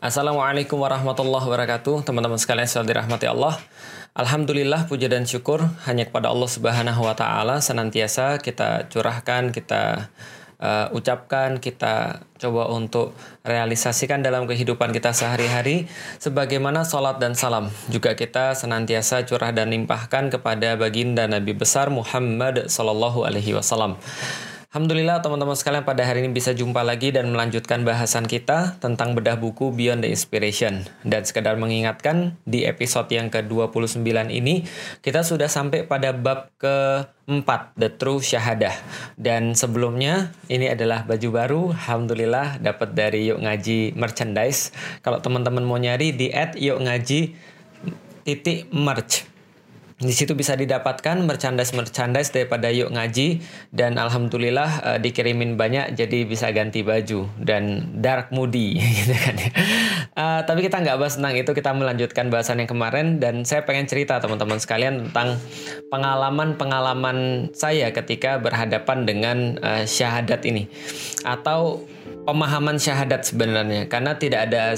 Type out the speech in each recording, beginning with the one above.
Assalamualaikum warahmatullahi wabarakatuh. Teman-teman sekalian selalu dirahmati Allah. Alhamdulillah puja dan syukur Hanya kepada Allah subhanahu wa ta'ala. Senantiasa kita curahkan Kita uh, ucapkan Kita coba untuk realisasikan dalam kehidupan kita sehari-hari. Sebagaimana sholat dan salam Juga kita senantiasa curah dan limpahkan Kepada baginda Nabi besar Muhammad Sallallahu Alaihi Wasallam Alhamdulillah teman-teman sekalian pada hari ini bisa jumpa lagi dan melanjutkan bahasan kita tentang bedah buku Beyond the Inspiration. Dan sekedar mengingatkan di episode yang ke-29 ini kita sudah sampai pada bab ke-4 The True Syahadah. Dan sebelumnya ini adalah baju baru Alhamdulillah dapat dari Yuk Ngaji merchandise. Kalau teman-teman mau nyari di at Yuk Ngaji titik merch di situ bisa didapatkan merchandise-merchandise daripada Yuk Ngaji dan alhamdulillah uh, dikirimin banyak jadi bisa ganti baju dan dark moody gitu kan ya. Uh, tapi kita nggak bahas tentang itu, kita melanjutkan bahasan yang kemarin dan saya pengen cerita teman-teman sekalian tentang pengalaman-pengalaman saya ketika berhadapan dengan uh, syahadat ini atau pemahaman syahadat sebenarnya karena tidak ada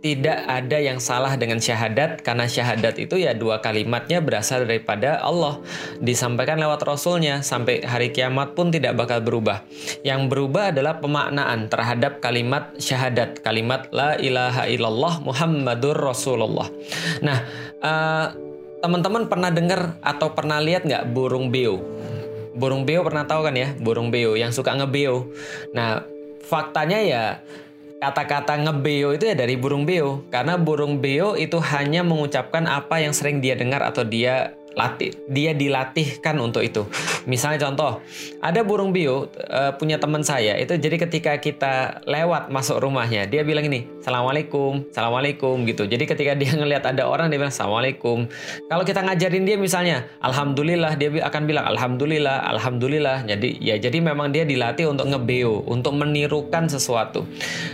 tidak ada yang salah dengan syahadat karena syahadat itu ya dua kalimatnya berasal daripada Allah. Disampaikan lewat Rasulnya sampai hari kiamat pun tidak bakal berubah. Yang berubah adalah pemaknaan terhadap kalimat syahadat kalimat la ilaha illallah Muhammadur Rasulullah. Nah uh, teman-teman pernah dengar atau pernah lihat nggak burung beo? Burung beo pernah tahu kan ya? Burung beo yang suka ngebeo. Nah faktanya ya kata-kata ngebeo itu ya dari burung beo. Karena burung beo itu hanya mengucapkan apa yang sering dia dengar atau dia latih. Dia dilatihkan untuk itu. Misalnya contoh ada burung beo uh, punya teman saya itu jadi ketika kita lewat masuk rumahnya dia bilang ini assalamualaikum assalamualaikum gitu. Jadi ketika dia ngelihat ada orang dia bilang assalamualaikum. Kalau kita ngajarin dia misalnya alhamdulillah dia akan bilang alhamdulillah alhamdulillah. Jadi ya jadi memang dia dilatih untuk ngebeo untuk menirukan sesuatu.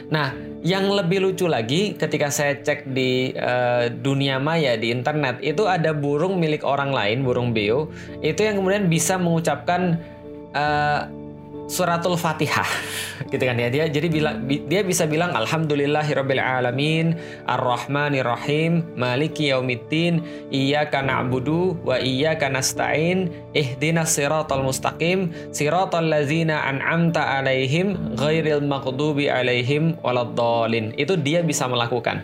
Nah yang lebih lucu lagi ketika saya cek di uh, dunia maya di internet itu ada burung milik orang lain, burung beo, itu yang kemudian bisa mengucapkan uh, suratul Fatihah. Gitu kan ya. Dia jadi bilang dia bisa bilang alhamdulillahirabbil alamin arrahmanir rahim maliki yaumiddin iyyaka na'budu wa iyyaka nasta'in ihdinas siratal mustaqim siratal ladzina an'amta alaihim ghairil maghdubi alaihim waladdallin. Itu dia bisa melakukan.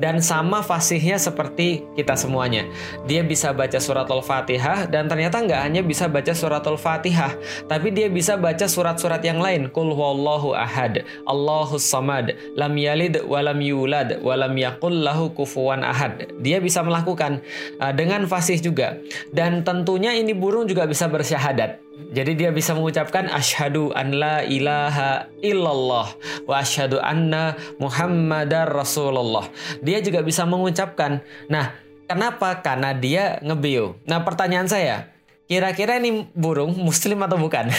Dan sama fasihnya seperti kita semuanya. Dia bisa baca suratul Fatihah dan ternyata nggak hanya bisa baca suratul Fatihah tapi dia bisa baca surat-surat yang lain kul huwallahu ahad Allahus samad lam yalid walam yulad walam yakul lahu kufuwan ahad dia bisa melakukan uh, dengan fasih juga dan tentunya ini burung juga bisa bersyahadat jadi dia bisa mengucapkan asyhadu an la ilaha illallah wa asyhadu anna muhammadar rasulullah. Dia juga bisa mengucapkan. Nah, kenapa? Karena dia ngebio. Nah, pertanyaan saya, kira-kira ini burung muslim atau bukan?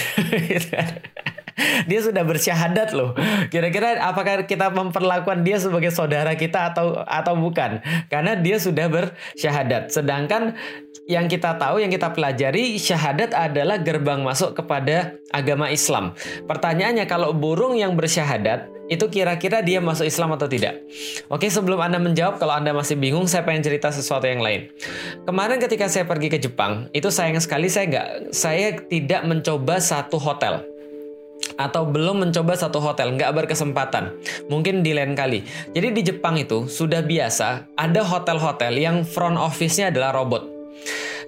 Dia sudah bersyahadat loh. Kira-kira apakah kita memperlakukan dia sebagai saudara kita atau atau bukan? Karena dia sudah bersyahadat. Sedangkan yang kita tahu, yang kita pelajari, syahadat adalah gerbang masuk kepada agama Islam. Pertanyaannya kalau burung yang bersyahadat itu kira-kira dia masuk Islam atau tidak? Oke, sebelum Anda menjawab, kalau Anda masih bingung, saya pengen cerita sesuatu yang lain. Kemarin ketika saya pergi ke Jepang, itu sayang sekali saya nggak, saya tidak mencoba satu hotel atau belum mencoba satu hotel, nggak berkesempatan. Mungkin di lain kali. Jadi di Jepang itu sudah biasa ada hotel-hotel yang front office-nya adalah robot.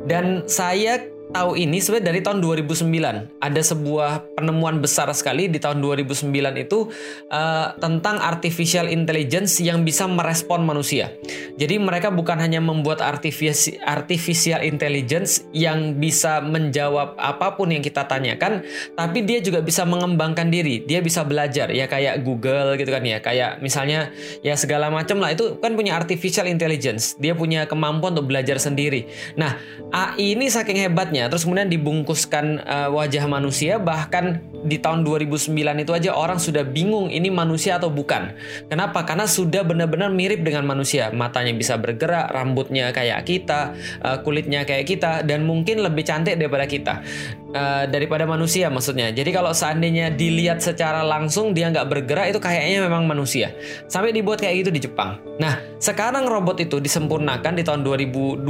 Dan saya tahu ini sebenarnya dari tahun 2009 ada sebuah penemuan besar sekali di tahun 2009 itu uh, tentang artificial intelligence yang bisa merespon manusia. Jadi mereka bukan hanya membuat artificial intelligence yang bisa menjawab apa pun yang kita tanyakan, tapi dia juga bisa mengembangkan diri. Dia bisa belajar ya kayak Google gitu kan ya, kayak misalnya ya segala macam lah itu kan punya artificial intelligence. Dia punya kemampuan untuk belajar sendiri. Nah, AI ini saking hebatnya terus kemudian dibungkuskan uh, wajah manusia bahkan di tahun 2009 itu aja orang sudah bingung ini manusia atau bukan. Kenapa? Karena sudah benar-benar mirip dengan manusia. Matanya bisa bergerak, rambutnya kayak kita, uh, kulitnya kayak kita dan mungkin lebih cantik daripada kita. Uh, daripada manusia maksudnya. Jadi kalau seandainya dilihat secara langsung dia nggak bergerak itu kayaknya memang manusia. Sampai dibuat kayak gitu di Jepang. Nah sekarang robot itu disempurnakan di tahun 2020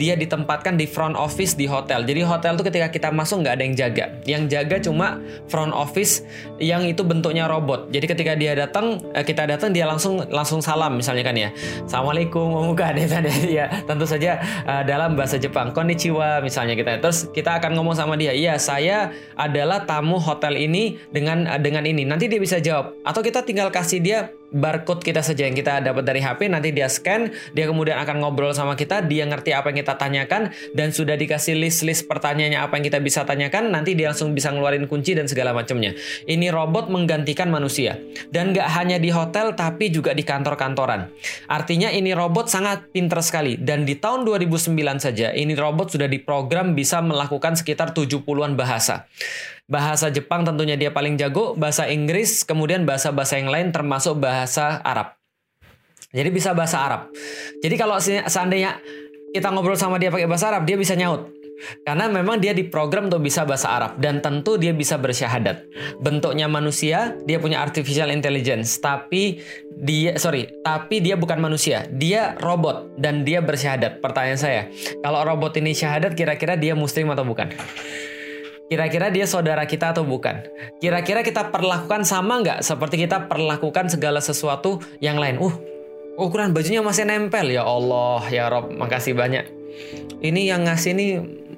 dia ditempatkan di front office di hotel. Jadi hotel tuh ketika kita masuk nggak ada yang jaga. Yang jaga cuma front office yang itu bentuknya robot. Jadi ketika dia datang uh, kita datang dia langsung langsung salam misalnya kan ya. Assalamualaikum, bukan ya, ya tentu saja uh, dalam bahasa Jepang konnichiwa misalnya kita. Terus kita akan ngomong sama dia, "Iya, saya adalah tamu hotel ini dengan dengan ini." Nanti dia bisa jawab atau kita tinggal kasih dia barcode kita saja yang kita dapat dari HP nanti dia scan dia kemudian akan ngobrol sama kita dia ngerti apa yang kita tanyakan dan sudah dikasih list-list pertanyaannya apa yang kita bisa tanyakan nanti dia langsung bisa ngeluarin kunci dan segala macamnya. Ini robot menggantikan manusia. Dan nggak hanya di hotel tapi juga di kantor-kantoran. Artinya ini robot sangat pinter sekali. Dan di tahun 2009 saja ini robot sudah diprogram bisa melakukan sekitar 70-an bahasa Bahasa Jepang tentunya dia paling jago, bahasa Inggris, kemudian bahasa-bahasa yang lain termasuk bahasa Arab. Jadi bisa bahasa Arab. Jadi kalau seandainya kita ngobrol sama dia pakai bahasa Arab, dia bisa nyaut. Karena memang dia diprogram untuk bisa bahasa Arab dan tentu dia bisa bersyahadat. Bentuknya manusia, dia punya artificial intelligence, tapi dia sorry, tapi dia bukan manusia, dia robot dan dia bersyahadat. Pertanyaan saya, kalau robot ini syahadat kira-kira dia muslim atau bukan? Kira-kira dia saudara kita atau bukan? Kira-kira kita perlakukan sama nggak seperti kita perlakukan segala sesuatu yang lain? Uh, ukuran bajunya masih nempel ya Allah ya Rob, makasih banyak. Ini yang ngasih nih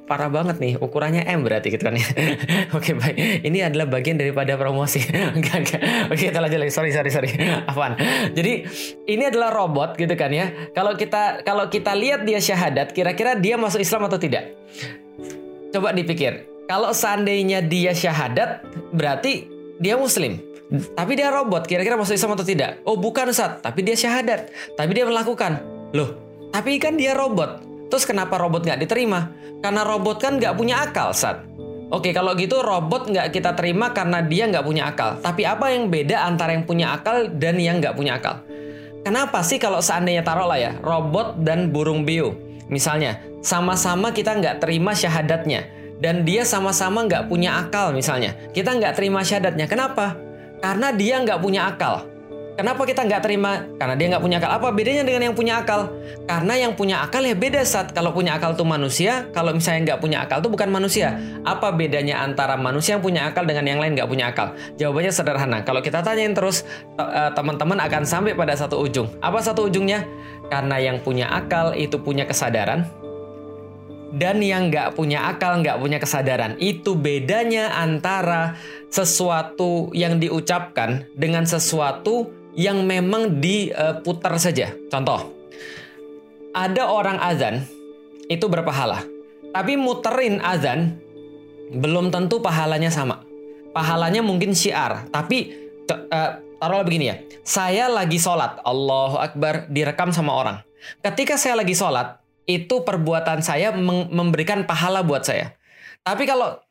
parah banget nih ukurannya M berarti gitu kan ya. Oke baik, ini adalah bagian daripada promosi. enggak enggak. Oke kita lanjut lagi. Sorry sorry sorry. Apaan? Jadi ini adalah robot gitu kan ya. Kalau kita kalau kita lihat dia syahadat, kira-kira dia masuk Islam atau tidak? Coba dipikir kalau seandainya dia syahadat, berarti dia muslim. Tapi dia robot, kira-kira masuk Islam atau tidak? Oh bukan Ustaz, tapi dia syahadat. Tapi dia melakukan. Loh, tapi kan dia robot. Terus kenapa robot nggak diterima? Karena robot kan nggak punya akal, Ustaz. Oke, kalau gitu robot nggak kita terima karena dia nggak punya akal. Tapi apa yang beda antara yang punya akal dan yang nggak punya akal? Kenapa sih kalau seandainya taruh lah ya, robot dan burung beo. Misalnya, sama-sama kita nggak terima syahadatnya dan dia sama-sama nggak punya akal misalnya. Kita nggak terima syahadatnya. Kenapa? Karena dia nggak punya akal. Kenapa kita nggak terima? Karena dia nggak punya akal. Apa bedanya dengan yang punya akal? Karena yang punya akal ya beda saat kalau punya akal itu manusia, kalau misalnya nggak punya akal itu bukan manusia. Apa bedanya antara manusia yang punya akal dengan yang lain nggak punya akal? Jawabannya sederhana. Kalau kita tanyain terus, eh, teman-teman akan sampai pada satu ujung. Apa satu ujungnya? Karena yang punya akal itu punya kesadaran, dan yang nggak punya akal, nggak punya kesadaran. Itu bedanya antara sesuatu yang diucapkan dengan sesuatu yang memang diputar saja. Contoh, ada orang azan itu berpahala, tapi muterin azan belum tentu pahalanya sama. Pahalanya mungkin syiar, tapi uh, taruhlah begini ya. Saya lagi sholat, Allahu Akbar, direkam sama orang. Ketika saya lagi sholat, itu perbuatan saya memberikan pahala buat saya. Tapi kalau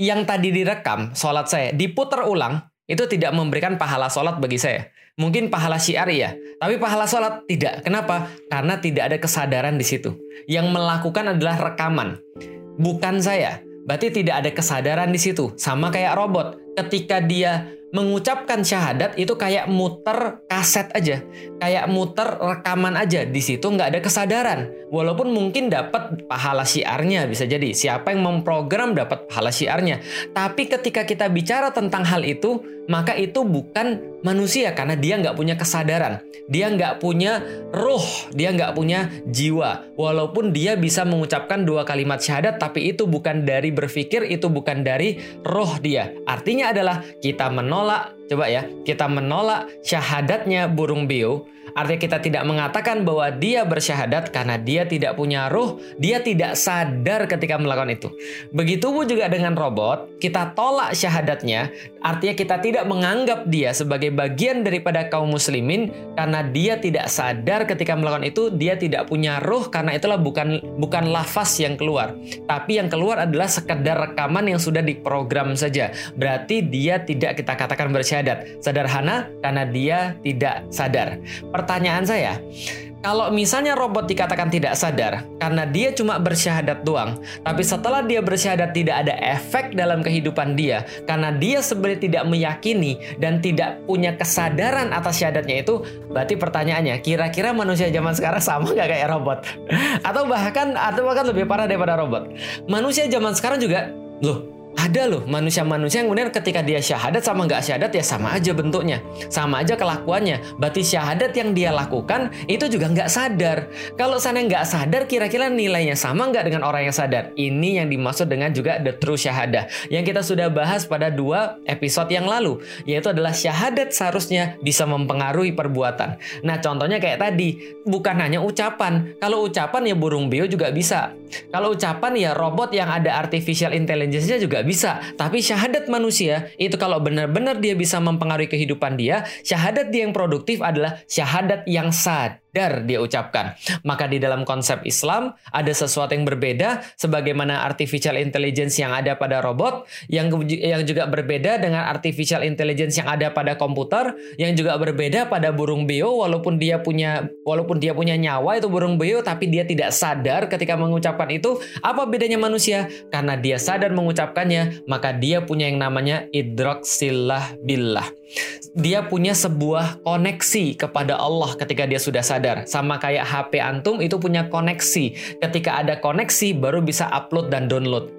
yang tadi direkam sholat saya diputar ulang itu tidak memberikan pahala sholat bagi saya. Mungkin pahala syiar ya, tapi pahala sholat tidak. Kenapa? Karena tidak ada kesadaran di situ. Yang melakukan adalah rekaman, bukan saya. Berarti tidak ada kesadaran di situ. Sama kayak robot. Ketika dia mengucapkan syahadat itu kayak muter kaset aja, kayak muter rekaman aja. Di situ nggak ada kesadaran. Walaupun mungkin dapat pahala syiarnya bisa jadi. Siapa yang memprogram dapat pahala syiarnya. Tapi ketika kita bicara tentang hal itu, maka itu bukan manusia karena dia nggak punya kesadaran, dia nggak punya roh, dia nggak punya jiwa. Walaupun dia bisa mengucapkan dua kalimat syahadat, tapi itu bukan dari berpikir, itu bukan dari roh dia. Artinya adalah kita menolak, menolak coba ya, kita menolak syahadatnya burung beo Artinya kita tidak mengatakan bahwa dia bersyahadat karena dia tidak punya ruh, dia tidak sadar ketika melakukan itu. Begitu pun juga dengan robot, kita tolak syahadatnya, artinya kita tidak menganggap dia sebagai bagian daripada kaum muslimin karena dia tidak sadar ketika melakukan itu, dia tidak punya ruh karena itulah bukan bukan lafaz yang keluar, tapi yang keluar adalah sekedar rekaman yang sudah diprogram saja. Berarti dia tidak kita katakan bersyahadat. Sederhana karena dia tidak sadar pertanyaan saya, Kalau misalnya robot dikatakan tidak sadar karena dia cuma bersyahadat doang, tapi setelah dia bersyahadat tidak ada efek dalam kehidupan dia karena dia sebenarnya tidak meyakini dan tidak punya kesadaran atas syahadatnya itu, berarti pertanyaannya, kira-kira manusia zaman sekarang sama nggak kayak robot? atau bahkan atau bahkan lebih parah daripada robot? Manusia zaman sekarang juga, loh ada loh manusia-manusia yang kemudian ketika dia syahadat sama nggak syahadat ya sama aja bentuknya, sama aja kelakuannya. Berarti syahadat yang dia lakukan itu juga nggak sadar. Kalau sana nggak sadar, kira-kira nilainya sama nggak dengan orang yang sadar? Ini yang dimaksud dengan juga the true syahadah. Yang kita sudah bahas pada dua episode yang lalu, yaitu adalah syahadat seharusnya bisa mempengaruhi perbuatan. Nah contohnya kayak tadi, bukan hanya ucapan. Kalau ucapan ya burung beo juga bisa. Kalau ucapan ya robot yang ada artificial intelligence-nya juga bisa. Tapi syahadat manusia itu kalau benar-benar dia bisa mempengaruhi kehidupan dia, syahadat dia yang produktif adalah syahadat yang sad sadar dia ucapkan. Maka di dalam konsep Islam ada sesuatu yang berbeda sebagaimana artificial intelligence yang ada pada robot yang yang juga berbeda dengan artificial intelligence yang ada pada komputer yang juga berbeda pada burung beo walaupun dia punya walaupun dia punya nyawa itu burung beo tapi dia tidak sadar ketika mengucapkan itu. Apa bedanya manusia? Karena dia sadar mengucapkannya maka dia punya yang namanya idroksilah billah dia punya sebuah koneksi kepada Allah ketika dia sudah sadar. Sama kayak HP antum itu punya koneksi. Ketika ada koneksi baru bisa upload dan download.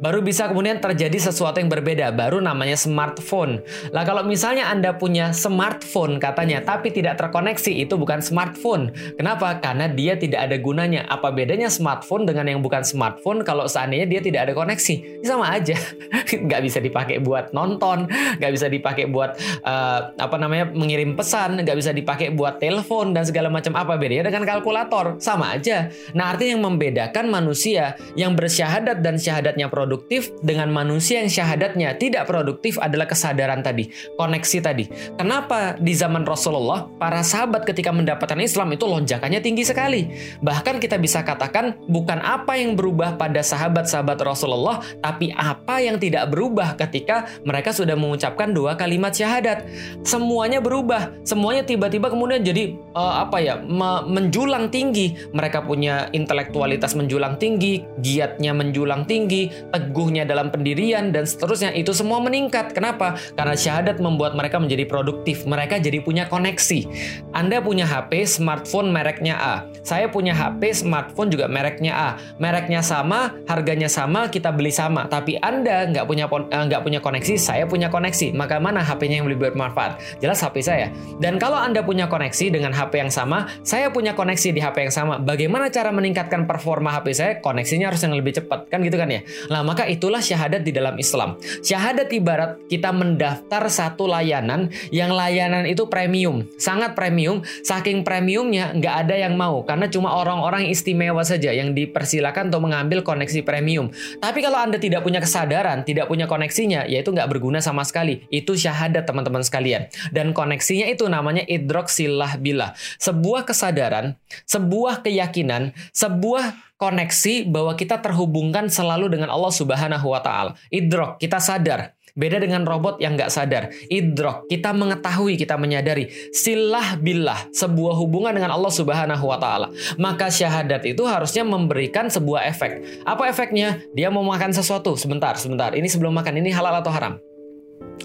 Baru bisa kemudian terjadi sesuatu yang berbeda, baru namanya smartphone. Lah kalau misalnya Anda punya smartphone katanya tapi tidak terkoneksi, itu bukan smartphone. Kenapa? Karena dia tidak ada gunanya. Apa bedanya smartphone dengan yang bukan smartphone kalau seandainya dia tidak ada koneksi? Sama aja. nggak bisa dipakai buat nonton, nggak bisa dipakai buat uh, apa namanya mengirim pesan, nggak bisa dipakai buat telepon dan segala macam apa bedanya dengan kalkulator sama aja. Nah artinya yang membedakan manusia yang bersyahadat dan syahadatnya produktif dengan manusia yang syahadatnya tidak produktif adalah kesadaran tadi, koneksi tadi. Kenapa di zaman Rasulullah para sahabat ketika mendapatkan Islam itu lonjakannya tinggi sekali. Bahkan kita bisa katakan bukan apa yang berubah pada sahabat-sahabat Rasulullah, tapi apa yang tidak berubah ketika mereka sudah mengucapkan dua kalimat syahadat syahadat. Semuanya berubah, semuanya tiba-tiba kemudian jadi uh, apa ya me menjulang tinggi. Mereka punya intelektualitas menjulang tinggi, giatnya menjulang tinggi, teguhnya dalam pendirian dan seterusnya. Itu semua meningkat. Kenapa? Karena syahadat membuat mereka menjadi produktif. Mereka jadi punya koneksi. Anda punya HP smartphone mereknya A. Saya punya HP smartphone juga mereknya A. Mereknya sama, harganya sama, kita beli sama. Tapi Anda nggak punya eh, nggak punya koneksi, saya punya koneksi. Maka mana HP-nya lebih bermanfaat? Jelas HP saya. Dan kalau Anda punya koneksi dengan HP yang sama, saya punya koneksi di HP yang sama. Bagaimana cara meningkatkan performa HP saya? Koneksinya harus yang lebih cepat, kan gitu kan ya? Nah, maka itulah syahadat di dalam Islam. Syahadat ibarat kita mendaftar satu layanan yang layanan itu premium, sangat premium. Saking premiumnya nggak ada yang mau karena cuma orang-orang istimewa saja yang dipersilakan untuk mengambil koneksi premium. Tapi kalau Anda tidak punya kesadaran, tidak punya koneksinya, ya itu nggak berguna sama sekali. Itu syahadat teman-teman sekalian. Dan koneksinya itu namanya idroksilah bilah. Sebuah kesadaran, sebuah keyakinan, sebuah koneksi bahwa kita terhubungkan selalu dengan Allah Subhanahu wa taala. Idrok, kita sadar. Beda dengan robot yang nggak sadar. Idrok, kita mengetahui, kita menyadari. Silah billah, sebuah hubungan dengan Allah Subhanahu wa taala. Maka syahadat itu harusnya memberikan sebuah efek. Apa efeknya? Dia mau makan sesuatu. Sebentar, sebentar. Ini sebelum makan ini halal atau haram?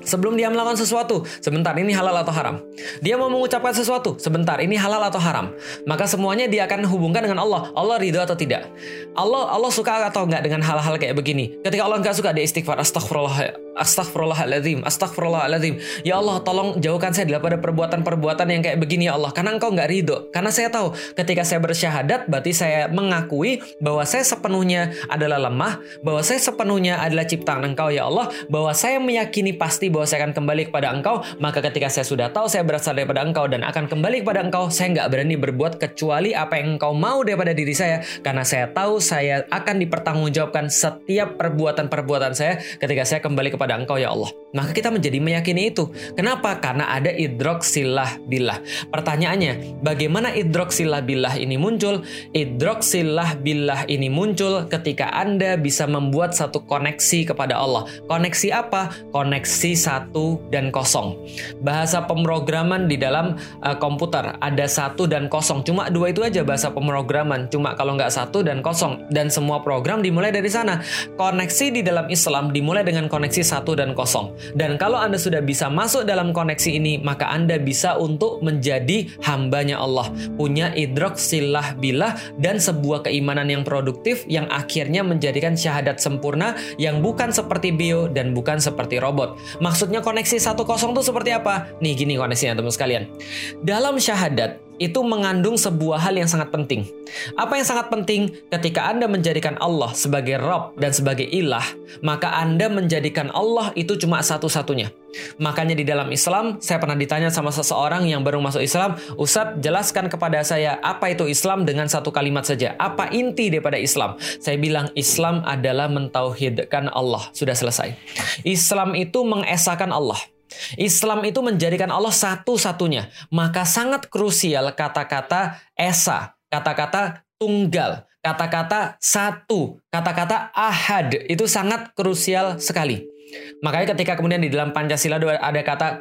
Sebelum dia melakukan sesuatu, sebentar ini halal atau haram. Dia mau mengucapkan sesuatu, sebentar ini halal atau haram. Maka semuanya dia akan hubungkan dengan Allah. Allah ridho atau tidak. Allah Allah suka atau enggak dengan hal-hal kayak begini. Ketika Allah enggak suka dia istighfar astagfirullah astagfirullahaladzim astagfirullahaladzim. Ya Allah tolong jauhkan saya daripada perbuatan-perbuatan yang kayak begini ya Allah. Karena engkau enggak ridho. Karena saya tahu ketika saya bersyahadat berarti saya mengakui bahwa saya sepenuhnya adalah lemah, bahwa saya sepenuhnya adalah ciptaan engkau ya Allah, bahwa saya meyakini pasti bahwa saya akan kembali kepada engkau, maka ketika saya sudah tahu saya berasal daripada engkau dan akan kembali kepada engkau, saya nggak berani berbuat kecuali apa yang engkau mau daripada diri saya, karena saya tahu saya akan dipertanggungjawabkan setiap perbuatan-perbuatan saya ketika saya kembali kepada engkau ya Allah. maka kita menjadi meyakini itu. Kenapa? Karena ada idroksilah billah. Pertanyaannya, bagaimana idroksilah billah ini muncul? Idroksilah billah ini muncul ketika Anda bisa membuat satu koneksi kepada Allah. Koneksi apa? Koneksi satu dan kosong. Bahasa pemrograman di dalam uh, komputer ada satu dan kosong. Cuma dua itu aja bahasa pemrograman. Cuma kalau nggak satu dan kosong. Dan semua program dimulai dari sana. Koneksi di dalam Islam dimulai dengan koneksi satu dan kosong. Dan kalau Anda sudah bisa masuk dalam koneksi ini, maka Anda bisa untuk menjadi hambanya Allah. Punya idroksilah bilah dan sebuah keimanan yang produktif yang akhirnya menjadikan syahadat sempurna yang bukan seperti bio dan bukan seperti robot. Maksudnya koneksi satu kosong itu seperti apa? Nih gini koneksinya teman sekalian. Dalam syahadat itu mengandung sebuah hal yang sangat penting. Apa yang sangat penting ketika Anda menjadikan Allah sebagai Rob dan sebagai ilah, maka Anda menjadikan Allah itu cuma satu-satunya. Makanya di dalam Islam, saya pernah ditanya sama seseorang yang baru masuk Islam, Ustadz jelaskan kepada saya apa itu Islam dengan satu kalimat saja. Apa inti daripada Islam? Saya bilang Islam adalah mentauhidkan Allah. Sudah selesai. Islam itu mengesahkan Allah. Islam itu menjadikan Allah satu-satunya. Maka sangat krusial kata-kata esa, kata-kata tunggal, kata-kata satu, kata-kata ahad. Itu sangat krusial sekali. Makanya ketika kemudian di dalam Pancasila ada kata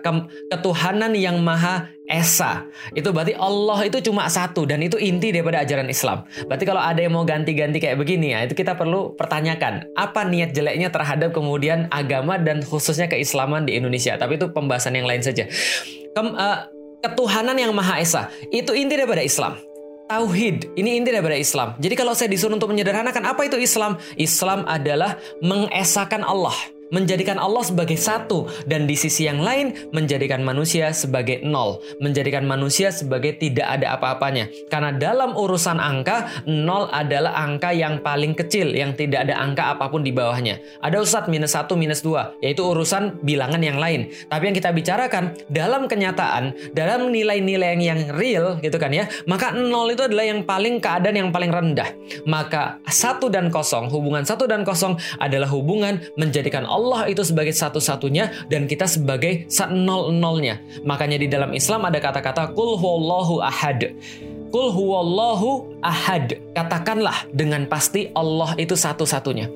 ketuhanan yang maha esa. Itu berarti Allah itu cuma satu dan itu inti daripada ajaran Islam. Berarti kalau ada yang mau ganti-ganti kayak begini ya, itu kita perlu pertanyakan apa niat jeleknya terhadap kemudian agama dan khususnya keislaman di Indonesia. Tapi itu pembahasan yang lain saja. Kem, uh, ketuhanan yang maha esa itu inti daripada Islam. Tauhid, ini inti daripada Islam. Jadi kalau saya disuruh untuk menyederhanakan apa itu Islam? Islam adalah mengesahkan Allah menjadikan Allah sebagai satu dan di sisi yang lain menjadikan manusia sebagai nol, menjadikan manusia sebagai tidak ada apa-apanya. Karena dalam urusan angka, nol adalah angka yang paling kecil yang tidak ada angka apa pun di bawahnya. Ada ustadz minus satu, minus dua, yaitu urusan bilangan yang lain. Tapi yang kita bicarakan dalam kenyataan, dalam nilai-nilai yang real gitu kan ya, maka nol itu adalah yang paling keadaan yang paling rendah. Maka satu dan kosong, hubungan satu dan kosong adalah hubungan menjadikan itu sebagai satu-satunya dan kita sebagai nol-nolnya. Makanya di dalam Islam ada kata-kata kul huwallahu ahad. Kul huwallahu ahad. Katakanlah dengan pasti Allah itu satu-satunya.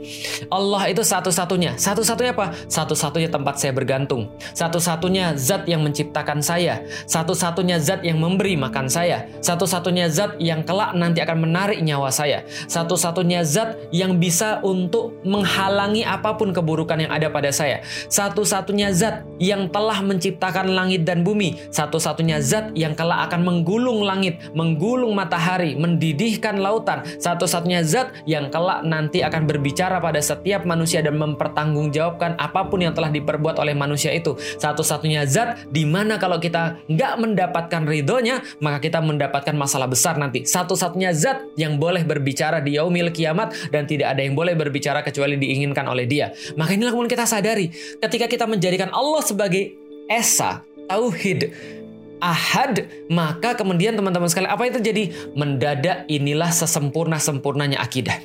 Allah itu satu-satunya. Satu-satunya apa? Satu-satunya tempat saya bergantung. Satu-satunya zat yang menciptakan saya. Satu-satunya zat yang memberi makan saya. Satu-satunya zat yang kelak nanti akan menarik nyawa saya. Satu-satunya zat yang bisa untuk menghalangi apa pun keburukan yang ada pada saya. Satu-satunya zat yang telah menciptakan langit dan bumi. Satu-satunya zat yang kelak akan menggulung langit, menggulung matahari, mendidihkan lautan, satu-satunya zat yang kelak nanti akan berbicara pada setiap manusia dan mempertanggungjawabkan apa pun yang telah diperbuat oleh manusia itu. Satu-satunya zat di mana kalau kita nggak mendapatkan ridhonya, maka kita mendapatkan masalah besar nanti. Satu-satunya zat yang boleh berbicara di yaumil kiamat dan tidak ada yang boleh berbicara kecuali diinginkan oleh dia. Maka inilah kemudian kita sadari ketika kita menjadikan Allah sebagai Esa, Tauhid, ahad, maka kemudian teman-teman sekalian apa yang terjadi? Mendadak inilah sesempurna-sempurnanya akidah.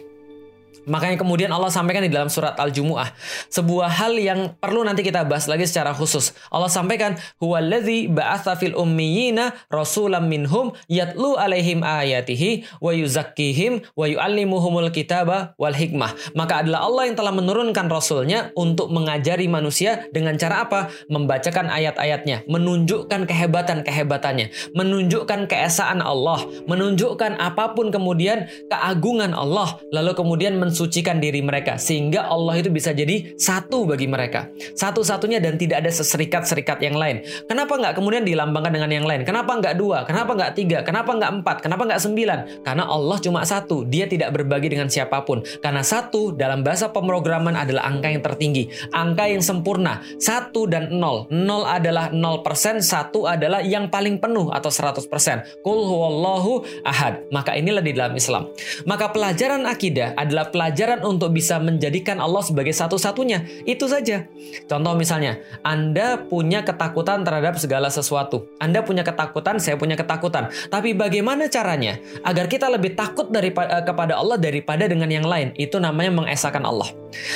Makanya kemudian Allah sampaikan di dalam surat Al-Jumu'ah sebuah hal yang perlu nanti kita bahas lagi secara khusus. Allah sampaikan huwallazi ba'atsa fil ummiyina rasulam minhum yatlu alaihim ayatihi wa yuzakkihim wa yuallimuhumul kitaba wal hikmah. Maka adalah Allah yang telah menurunkan rasulnya untuk mengajari manusia dengan cara apa? Membacakan ayat-ayatnya, menunjukkan kehebatan-kehebatannya, menunjukkan keesaan Allah, menunjukkan apa pun kemudian keagungan Allah, lalu kemudian men mensucikan diri mereka sehingga Allah itu bisa jadi satu bagi mereka. Satu-satunya dan tidak ada seserikat-serikat yang lain. Kenapa nggak kemudian dilambangkan dengan yang lain? Kenapa nggak dua? Kenapa nggak tiga? Kenapa nggak empat? Kenapa nggak sembilan? Karena Allah cuma satu. Dia tidak berbagi dengan siapa pun. Karena satu dalam bahasa pemrograman adalah angka yang tertinggi. Angka yang sempurna. Satu dan nol. Nol adalah nol persen. Satu adalah yang paling penuh atau seratus persen. Kul huwallahu ahad. Maka inilah di dalam Islam. Maka pelajaran akidah adalah pelajaran pelajaran untuk bisa menjadikan Allah sebagai satu-satunya. Itu saja. Contoh misalnya, Anda punya ketakutan terhadap segala sesuatu. Anda punya ketakutan, saya punya ketakutan. Tapi bagaimana caranya agar kita lebih takut daripada, eh, kepada Allah daripada dengan yang lain? Itu namanya mengesahkan Allah.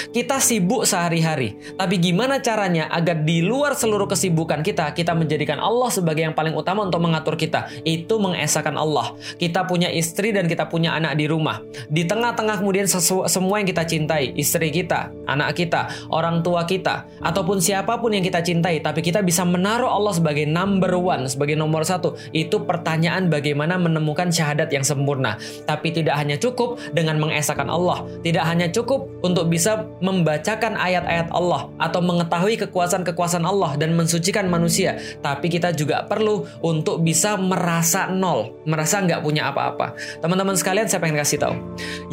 Kita sibuk sehari-hari, tapi gimana caranya agar di luar seluruh kesibukan kita, kita menjadikan Allah sebagai yang paling utama untuk mengatur kita. Itu mengesahkan Allah. Kita punya istri dan kita punya anak di rumah. Di tengah-tengah kemudian semua yang kita cintai, istri kita, anak kita, orang tua kita, ataupun siapa pun yang kita cintai, tapi kita bisa menaruh Allah sebagai number one, sebagai nomor satu. Itu pertanyaan bagaimana menemukan syahadat yang sempurna. Tapi tidak hanya cukup dengan mengesahkan Allah, tidak hanya cukup untuk bisa membacakan ayat-ayat Allah atau mengetahui kekuasaan-kekuasaan Allah dan mensucikan manusia, tapi kita juga perlu untuk bisa merasa nol, merasa nggak punya apa-apa. Teman-teman sekalian, saya pengen kasih tahu,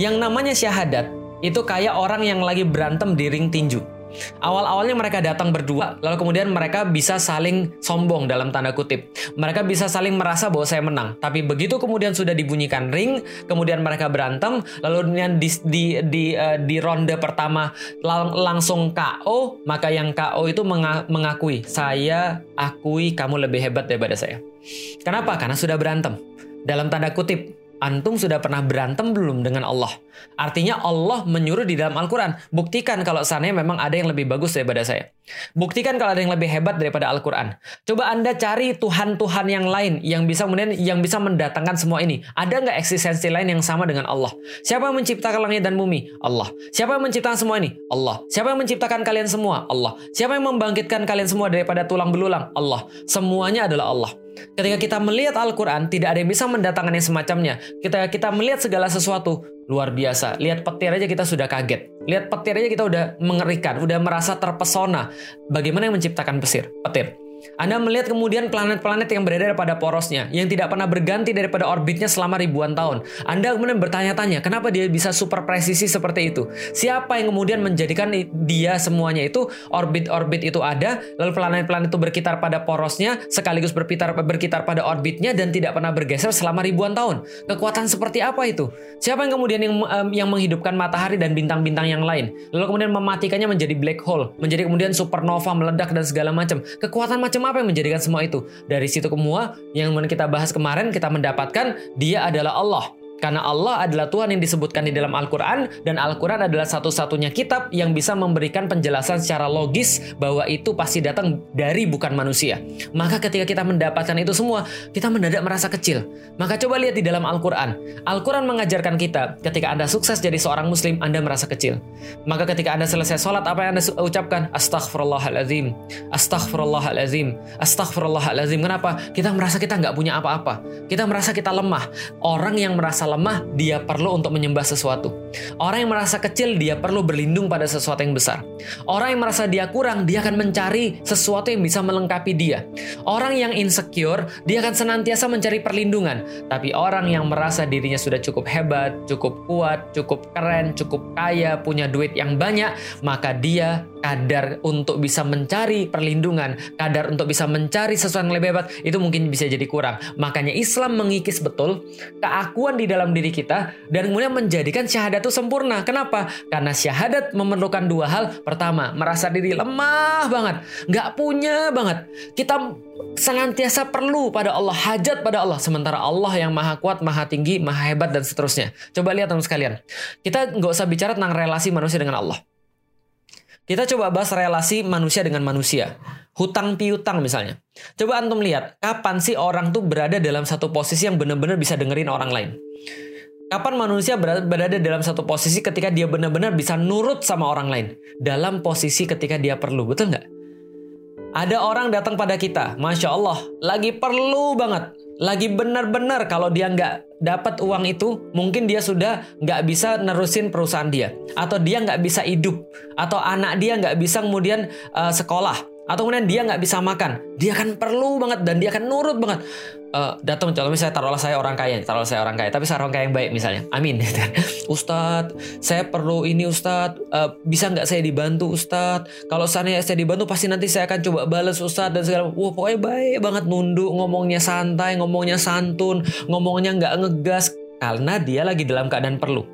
yang namanya syahadat itu kayak orang yang lagi berantem di ring tinju. Awal-awalnya mereka datang berdua, lalu kemudian mereka bisa saling sombong dalam tanda kutip. Mereka bisa saling merasa bahwa saya menang. Tapi begitu kemudian sudah dibunyikan ring, kemudian mereka berantem, lalu kemudian di di di, uh, di ronde pertama lang langsung KO, maka yang KO itu mengakui, saya akui kamu lebih hebat daripada saya. Kenapa? Karena sudah berantem. Dalam tanda kutip, Antum sudah pernah berantem belum dengan Allah? Artinya Allah menyuruh di dalam Al-Quran. Buktikan kalau sana memang ada yang lebih bagus daripada saya. Buktikan kalau ada yang lebih hebat daripada Al-Quran. Coba Anda cari Tuhan-Tuhan yang lain yang bisa kemudian yang bisa mendatangkan semua ini. Ada nggak eksistensi lain yang sama dengan Allah? Siapa yang menciptakan langit dan bumi? Allah. Siapa yang menciptakan semua ini? Allah. Siapa yang menciptakan kalian semua? Allah. Siapa yang membangkitkan kalian semua daripada tulang belulang? Allah. Semuanya adalah Allah. Ketika kita melihat Al-Quran, tidak ada yang bisa mendatangkan yang semacamnya. Ketika kita melihat segala sesuatu, luar biasa. Lihat petir aja kita sudah kaget. Lihat petir aja kita udah mengerikan, udah merasa terpesona. Bagaimana yang menciptakan pesir? Petir. Anda melihat kemudian planet-planet yang berada pada porosnya, yang tidak pernah berganti daripada orbitnya selama ribuan tahun. Anda kemudian bertanya-tanya, kenapa dia bisa super presisi seperti itu? Siapa yang kemudian menjadikan dia semuanya itu orbit-orbit itu ada, lalu planet-planet itu berkitar pada porosnya, sekaligus berkitar berkitar pada orbitnya dan tidak pernah bergeser selama ribuan tahun. Kekuatan seperti apa itu? Siapa yang kemudian yang um, yang menghidupkan matahari dan bintang-bintang yang lain, lalu kemudian mematikannya menjadi black hole, menjadi kemudian supernova meledak dan segala macam. Kekuatan macam macam apa yang menjadikan semua itu? Dari situ semua yang kita bahas kemarin kita mendapatkan dia adalah Allah. Karena Allah adalah Tuhan yang disebutkan di dalam Al-Quran dan Al-Quran adalah satu-satunya kitab yang bisa memberikan penjelasan secara logis bahwa itu pasti datang dari bukan manusia. Maka ketika kita mendapatkan itu semua, kita mendadak merasa kecil. Maka coba lihat di dalam Al-Quran. Al-Quran mengajarkan kita ketika Anda sukses jadi seorang muslim, Anda merasa kecil. Maka ketika Anda selesai sholat, apa yang Anda ucapkan? Astaghfirullahaladzim. Astaghfirullahaladzim. Astaghfirullahaladzim. Kenapa? Kita merasa kita nggak punya apa-apa. Kita merasa kita lemah. Orang yang merasa lemah, dia perlu untuk menyembah sesuatu. Orang yang merasa kecil, dia perlu berlindung pada sesuatu yang besar. Orang yang merasa dia kurang, dia akan mencari sesuatu yang bisa melengkapi dia. Orang yang insecure, dia akan senantiasa mencari perlindungan. Tapi orang yang merasa dirinya sudah cukup hebat, cukup kuat, cukup keren, cukup kaya, punya duit yang banyak, maka dia kadar untuk bisa mencari perlindungan, kadar untuk bisa mencari sesuatu yang lebih hebat, itu mungkin bisa jadi kurang. Makanya Islam mengikis betul keakuan di dalam diri kita dan kemudian menjadikan syahadat itu sempurna. Kenapa? Karena syahadat memerlukan dua hal. Pertama, merasa diri lemah banget, nggak punya banget. Kita senantiasa perlu pada Allah, hajat pada Allah. Sementara Allah yang maha kuat, maha tinggi, maha hebat, dan seterusnya. Coba lihat teman sekalian. Kita nggak usah bicara tentang relasi manusia dengan Allah. Kita coba bahas relasi manusia dengan manusia. Hutang piutang misalnya. Coba antum lihat, kapan sih orang tuh berada dalam satu posisi yang benar-benar bisa dengerin orang lain? Kapan manusia berada dalam satu posisi ketika dia benar-benar bisa nurut sama orang lain? Dalam posisi ketika dia perlu, betul nggak? Ada orang datang pada kita, Masya Allah, lagi perlu banget lagi benar-benar kalau dia nggak dapat uang itu, mungkin dia sudah nggak bisa nerusin perusahaan dia, atau dia nggak bisa hidup, atau anak dia nggak bisa kemudian uh, sekolah, atau kemudian dia nggak bisa makan, dia akan perlu banget dan dia akan nurut banget. Uh, datang contoh misalnya taruhlah saya orang kaya, taruhlah saya orang kaya, tapi saya orang kaya yang baik misalnya, amin. Ustadz, saya perlu ini Ustadz, uh, bisa nggak saya dibantu Ustadz? Kalau saya saya dibantu pasti nanti saya akan coba balas Ustadz dan segala. Wah pokoknya baik banget nunduk, ngomongnya santai, ngomongnya santun, ngomongnya nggak ngegas karena dia lagi dalam keadaan perlu.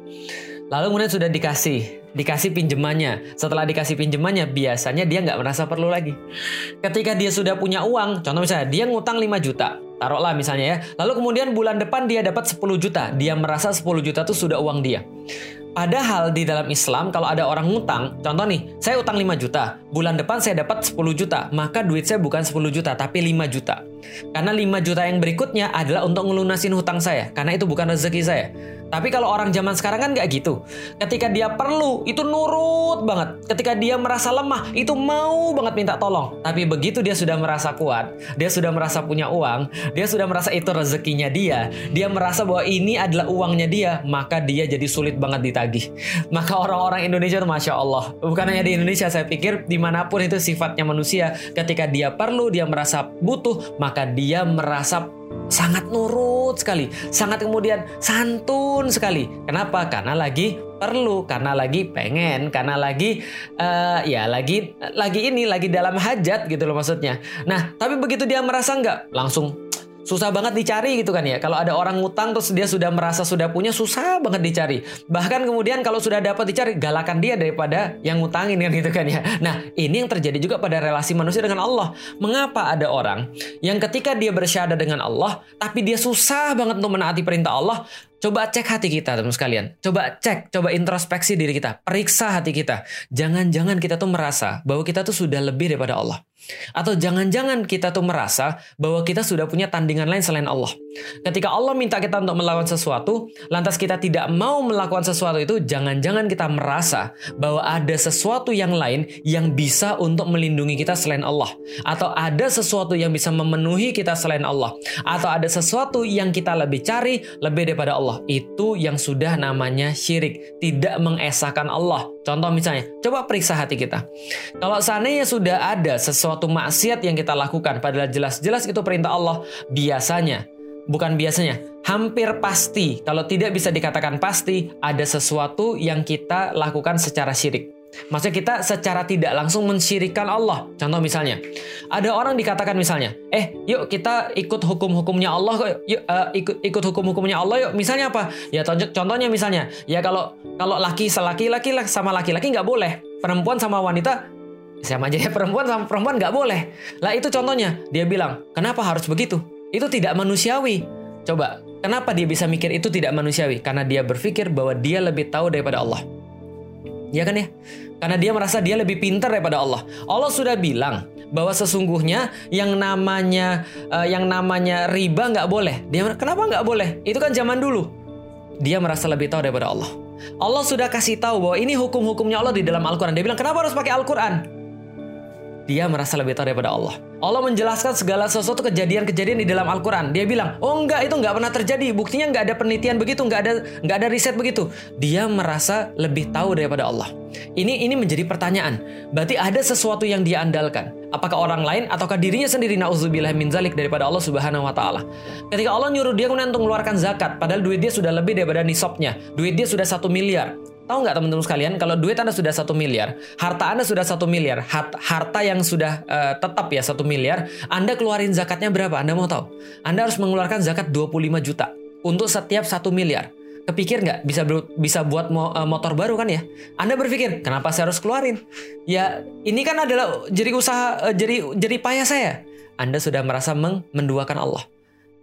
Lalu kemudian sudah dikasih, dikasih pinjemannya. Setelah dikasih pinjemannya, biasanya dia nggak merasa perlu lagi. Ketika dia sudah punya uang, contoh misalnya dia ngutang 5 juta, taruhlah misalnya ya. Lalu kemudian bulan depan dia dapat 10 juta, dia merasa 10 juta itu sudah uang dia. Padahal di dalam Islam kalau ada orang ngutang, contoh nih, saya utang 5 juta, bulan depan saya dapat 10 juta, maka duit saya bukan 10 juta tapi 5 juta. Karena 5 juta yang berikutnya adalah untuk ngelunasin hutang saya, karena itu bukan rezeki saya. Tapi kalau orang zaman sekarang kan nggak gitu. Ketika dia perlu, itu nurut banget. Ketika dia merasa lemah, itu mau banget minta tolong. Tapi begitu dia sudah merasa kuat, dia sudah merasa punya uang, dia sudah merasa itu rezekinya dia, dia merasa bahwa ini adalah uangnya dia, maka dia jadi sulit banget ditagih. Maka orang-orang Indonesia itu Masya Allah. Bukan hanya di Indonesia, saya pikir di mana pun itu sifatnya manusia. Ketika dia perlu, dia merasa butuh, maka dia merasa sangat nurut sekali, sangat kemudian santun sekali. Kenapa? Karena lagi perlu, karena lagi pengen, karena lagi uh, ya lagi lagi ini lagi dalam hajat gitu loh maksudnya. Nah, tapi begitu dia merasa nggak langsung susah banget dicari gitu kan ya. Kalau ada orang ngutang terus dia sudah merasa sudah punya susah banget dicari. Bahkan kemudian kalau sudah dapat dicari galakan dia daripada yang ngutangin kan gitu kan ya. Nah, ini yang terjadi juga pada relasi manusia dengan Allah. Mengapa ada orang yang ketika dia bersyahadat dengan Allah tapi dia susah banget untuk menaati perintah Allah, Coba cek hati kita, teman sekalian. Coba cek, coba introspeksi diri kita. Periksa hati kita. Jangan-jangan kita tuh merasa bahwa kita tuh sudah lebih daripada Allah. Atau jangan-jangan kita tuh merasa bahwa kita sudah punya tandingan lain selain Allah. Ketika Allah minta kita untuk melakukan sesuatu, lantas kita tidak mau melakukan sesuatu itu, jangan-jangan kita merasa bahwa ada sesuatu yang lain yang bisa untuk melindungi kita selain Allah. Atau ada sesuatu yang bisa memenuhi kita selain Allah. Atau ada sesuatu yang kita lebih cari lebih daripada Allah. Itu yang sudah namanya syirik, tidak mengesahkan Allah. Contoh misalnya, coba periksa hati kita. Kalau seandainya sudah ada sesuatu maksiat yang kita lakukan, padahal jelas-jelas itu perintah Allah, biasanya bukan biasanya, hampir pasti, kalau tidak bisa dikatakan pasti, ada sesuatu yang kita lakukan secara syirik. Maksudnya kita secara tidak langsung mensyirikan Allah. Contoh misalnya, ada orang dikatakan misalnya, eh yuk kita ikut hukum-hukumnya Allah kok, yuk uh, ikut ikut hukum-hukumnya Allah yuk. Misalnya apa? Ya contohnya misalnya, ya kalau kalau laki selaki laki sama laki-laki nggak boleh, perempuan sama wanita sama aja ya perempuan sama perempuan nggak boleh. Lah itu contohnya, dia bilang, kenapa harus begitu? Itu tidak manusiawi. Coba, kenapa dia bisa mikir itu tidak manusiawi? Karena dia berpikir bahwa dia lebih tahu daripada Allah. Ya kan ya? Karena dia merasa dia lebih pintar daripada Allah. Allah sudah bilang bahwa sesungguhnya yang namanya uh, yang namanya riba nggak boleh. Dia kenapa nggak boleh? Itu kan zaman dulu. Dia merasa lebih tahu daripada Allah. Allah sudah kasih tahu bahwa ini hukum-hukumnya Allah di dalam Al-Quran. Dia bilang kenapa harus pakai Al-Quran? dia merasa lebih tahu daripada Allah. Allah menjelaskan segala sesuatu kejadian-kejadian di dalam Al-Quran. Dia bilang, oh enggak itu enggak pernah terjadi. Buktinya enggak ada penelitian begitu, enggak ada enggak ada riset begitu. Dia merasa lebih tahu daripada Allah. Ini ini menjadi pertanyaan. Berarti ada sesuatu yang dia andalkan. Apakah orang lain ataukah dirinya sendiri nauzubillah min zalik daripada Allah Subhanahu wa taala. Ketika Allah nyuruh dia kemudian untuk mengeluarkan zakat, padahal duit dia sudah lebih daripada nisabnya. Duit dia sudah satu miliar. Tahu nggak teman-teman sekalian, kalau duit Anda sudah satu miliar, harta Anda sudah satu miliar, harta yang sudah uh, tetap ya satu miliar, Anda keluarin zakatnya berapa? Anda mau tahu? Anda harus mengeluarkan zakat 25 juta untuk setiap satu miliar. Kepikir nggak bisa bisa buat mo, uh, motor baru kan ya? Anda berpikir kenapa saya harus keluarin? Ya ini kan adalah jadi usaha uh, jadi jadi payah saya. Anda sudah merasa menduakan Allah.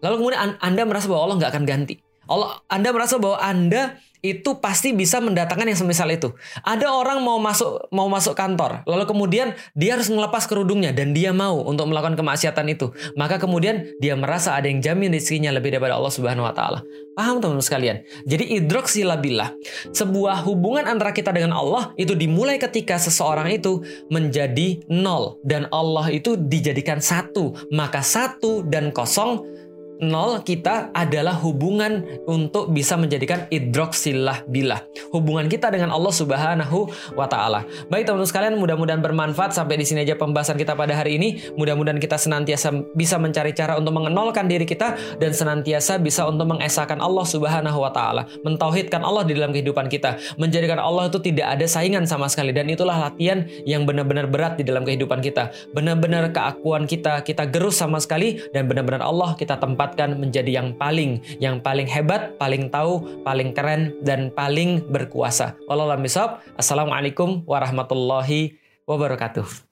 Lalu kemudian Anda merasa bahwa Allah nggak akan ganti. Allah, Anda merasa bahwa Anda itu pasti bisa mendatangkan yang semisal itu. Ada orang mau masuk mau masuk kantor, lalu kemudian dia harus melepas kerudungnya dan dia mau untuk melakukan kemaksiatan itu. Maka kemudian dia merasa ada yang jamin rezekinya lebih daripada Allah Subhanahu wa taala. Paham teman-teman sekalian? Jadi idroksilabillah, sebuah hubungan antara kita dengan Allah itu dimulai ketika seseorang itu menjadi nol dan Allah itu dijadikan satu. Maka satu dan kosong nol kita adalah hubungan untuk bisa menjadikan idroksilah bilah. Hubungan kita dengan Allah Subhanahu wa taala. Baik teman-teman sekalian, mudah-mudahan bermanfaat sampai di sini aja pembahasan kita pada hari ini. Mudah-mudahan kita senantiasa bisa mencari cara untuk mengenolkan diri kita dan senantiasa bisa untuk mengesahkan Allah Subhanahu wa taala, mentauhidkan Allah di dalam kehidupan kita, menjadikan Allah itu tidak ada saingan sama sekali dan itulah latihan yang benar-benar berat di dalam kehidupan kita. Benar-benar keakuan kita kita gerus sama sekali dan benar-benar Allah kita tempat didapatkan menjadi yang paling, yang paling hebat, paling tahu, paling keren, dan paling berkuasa. Wallahualam Assalamualaikum warahmatullahi wabarakatuh.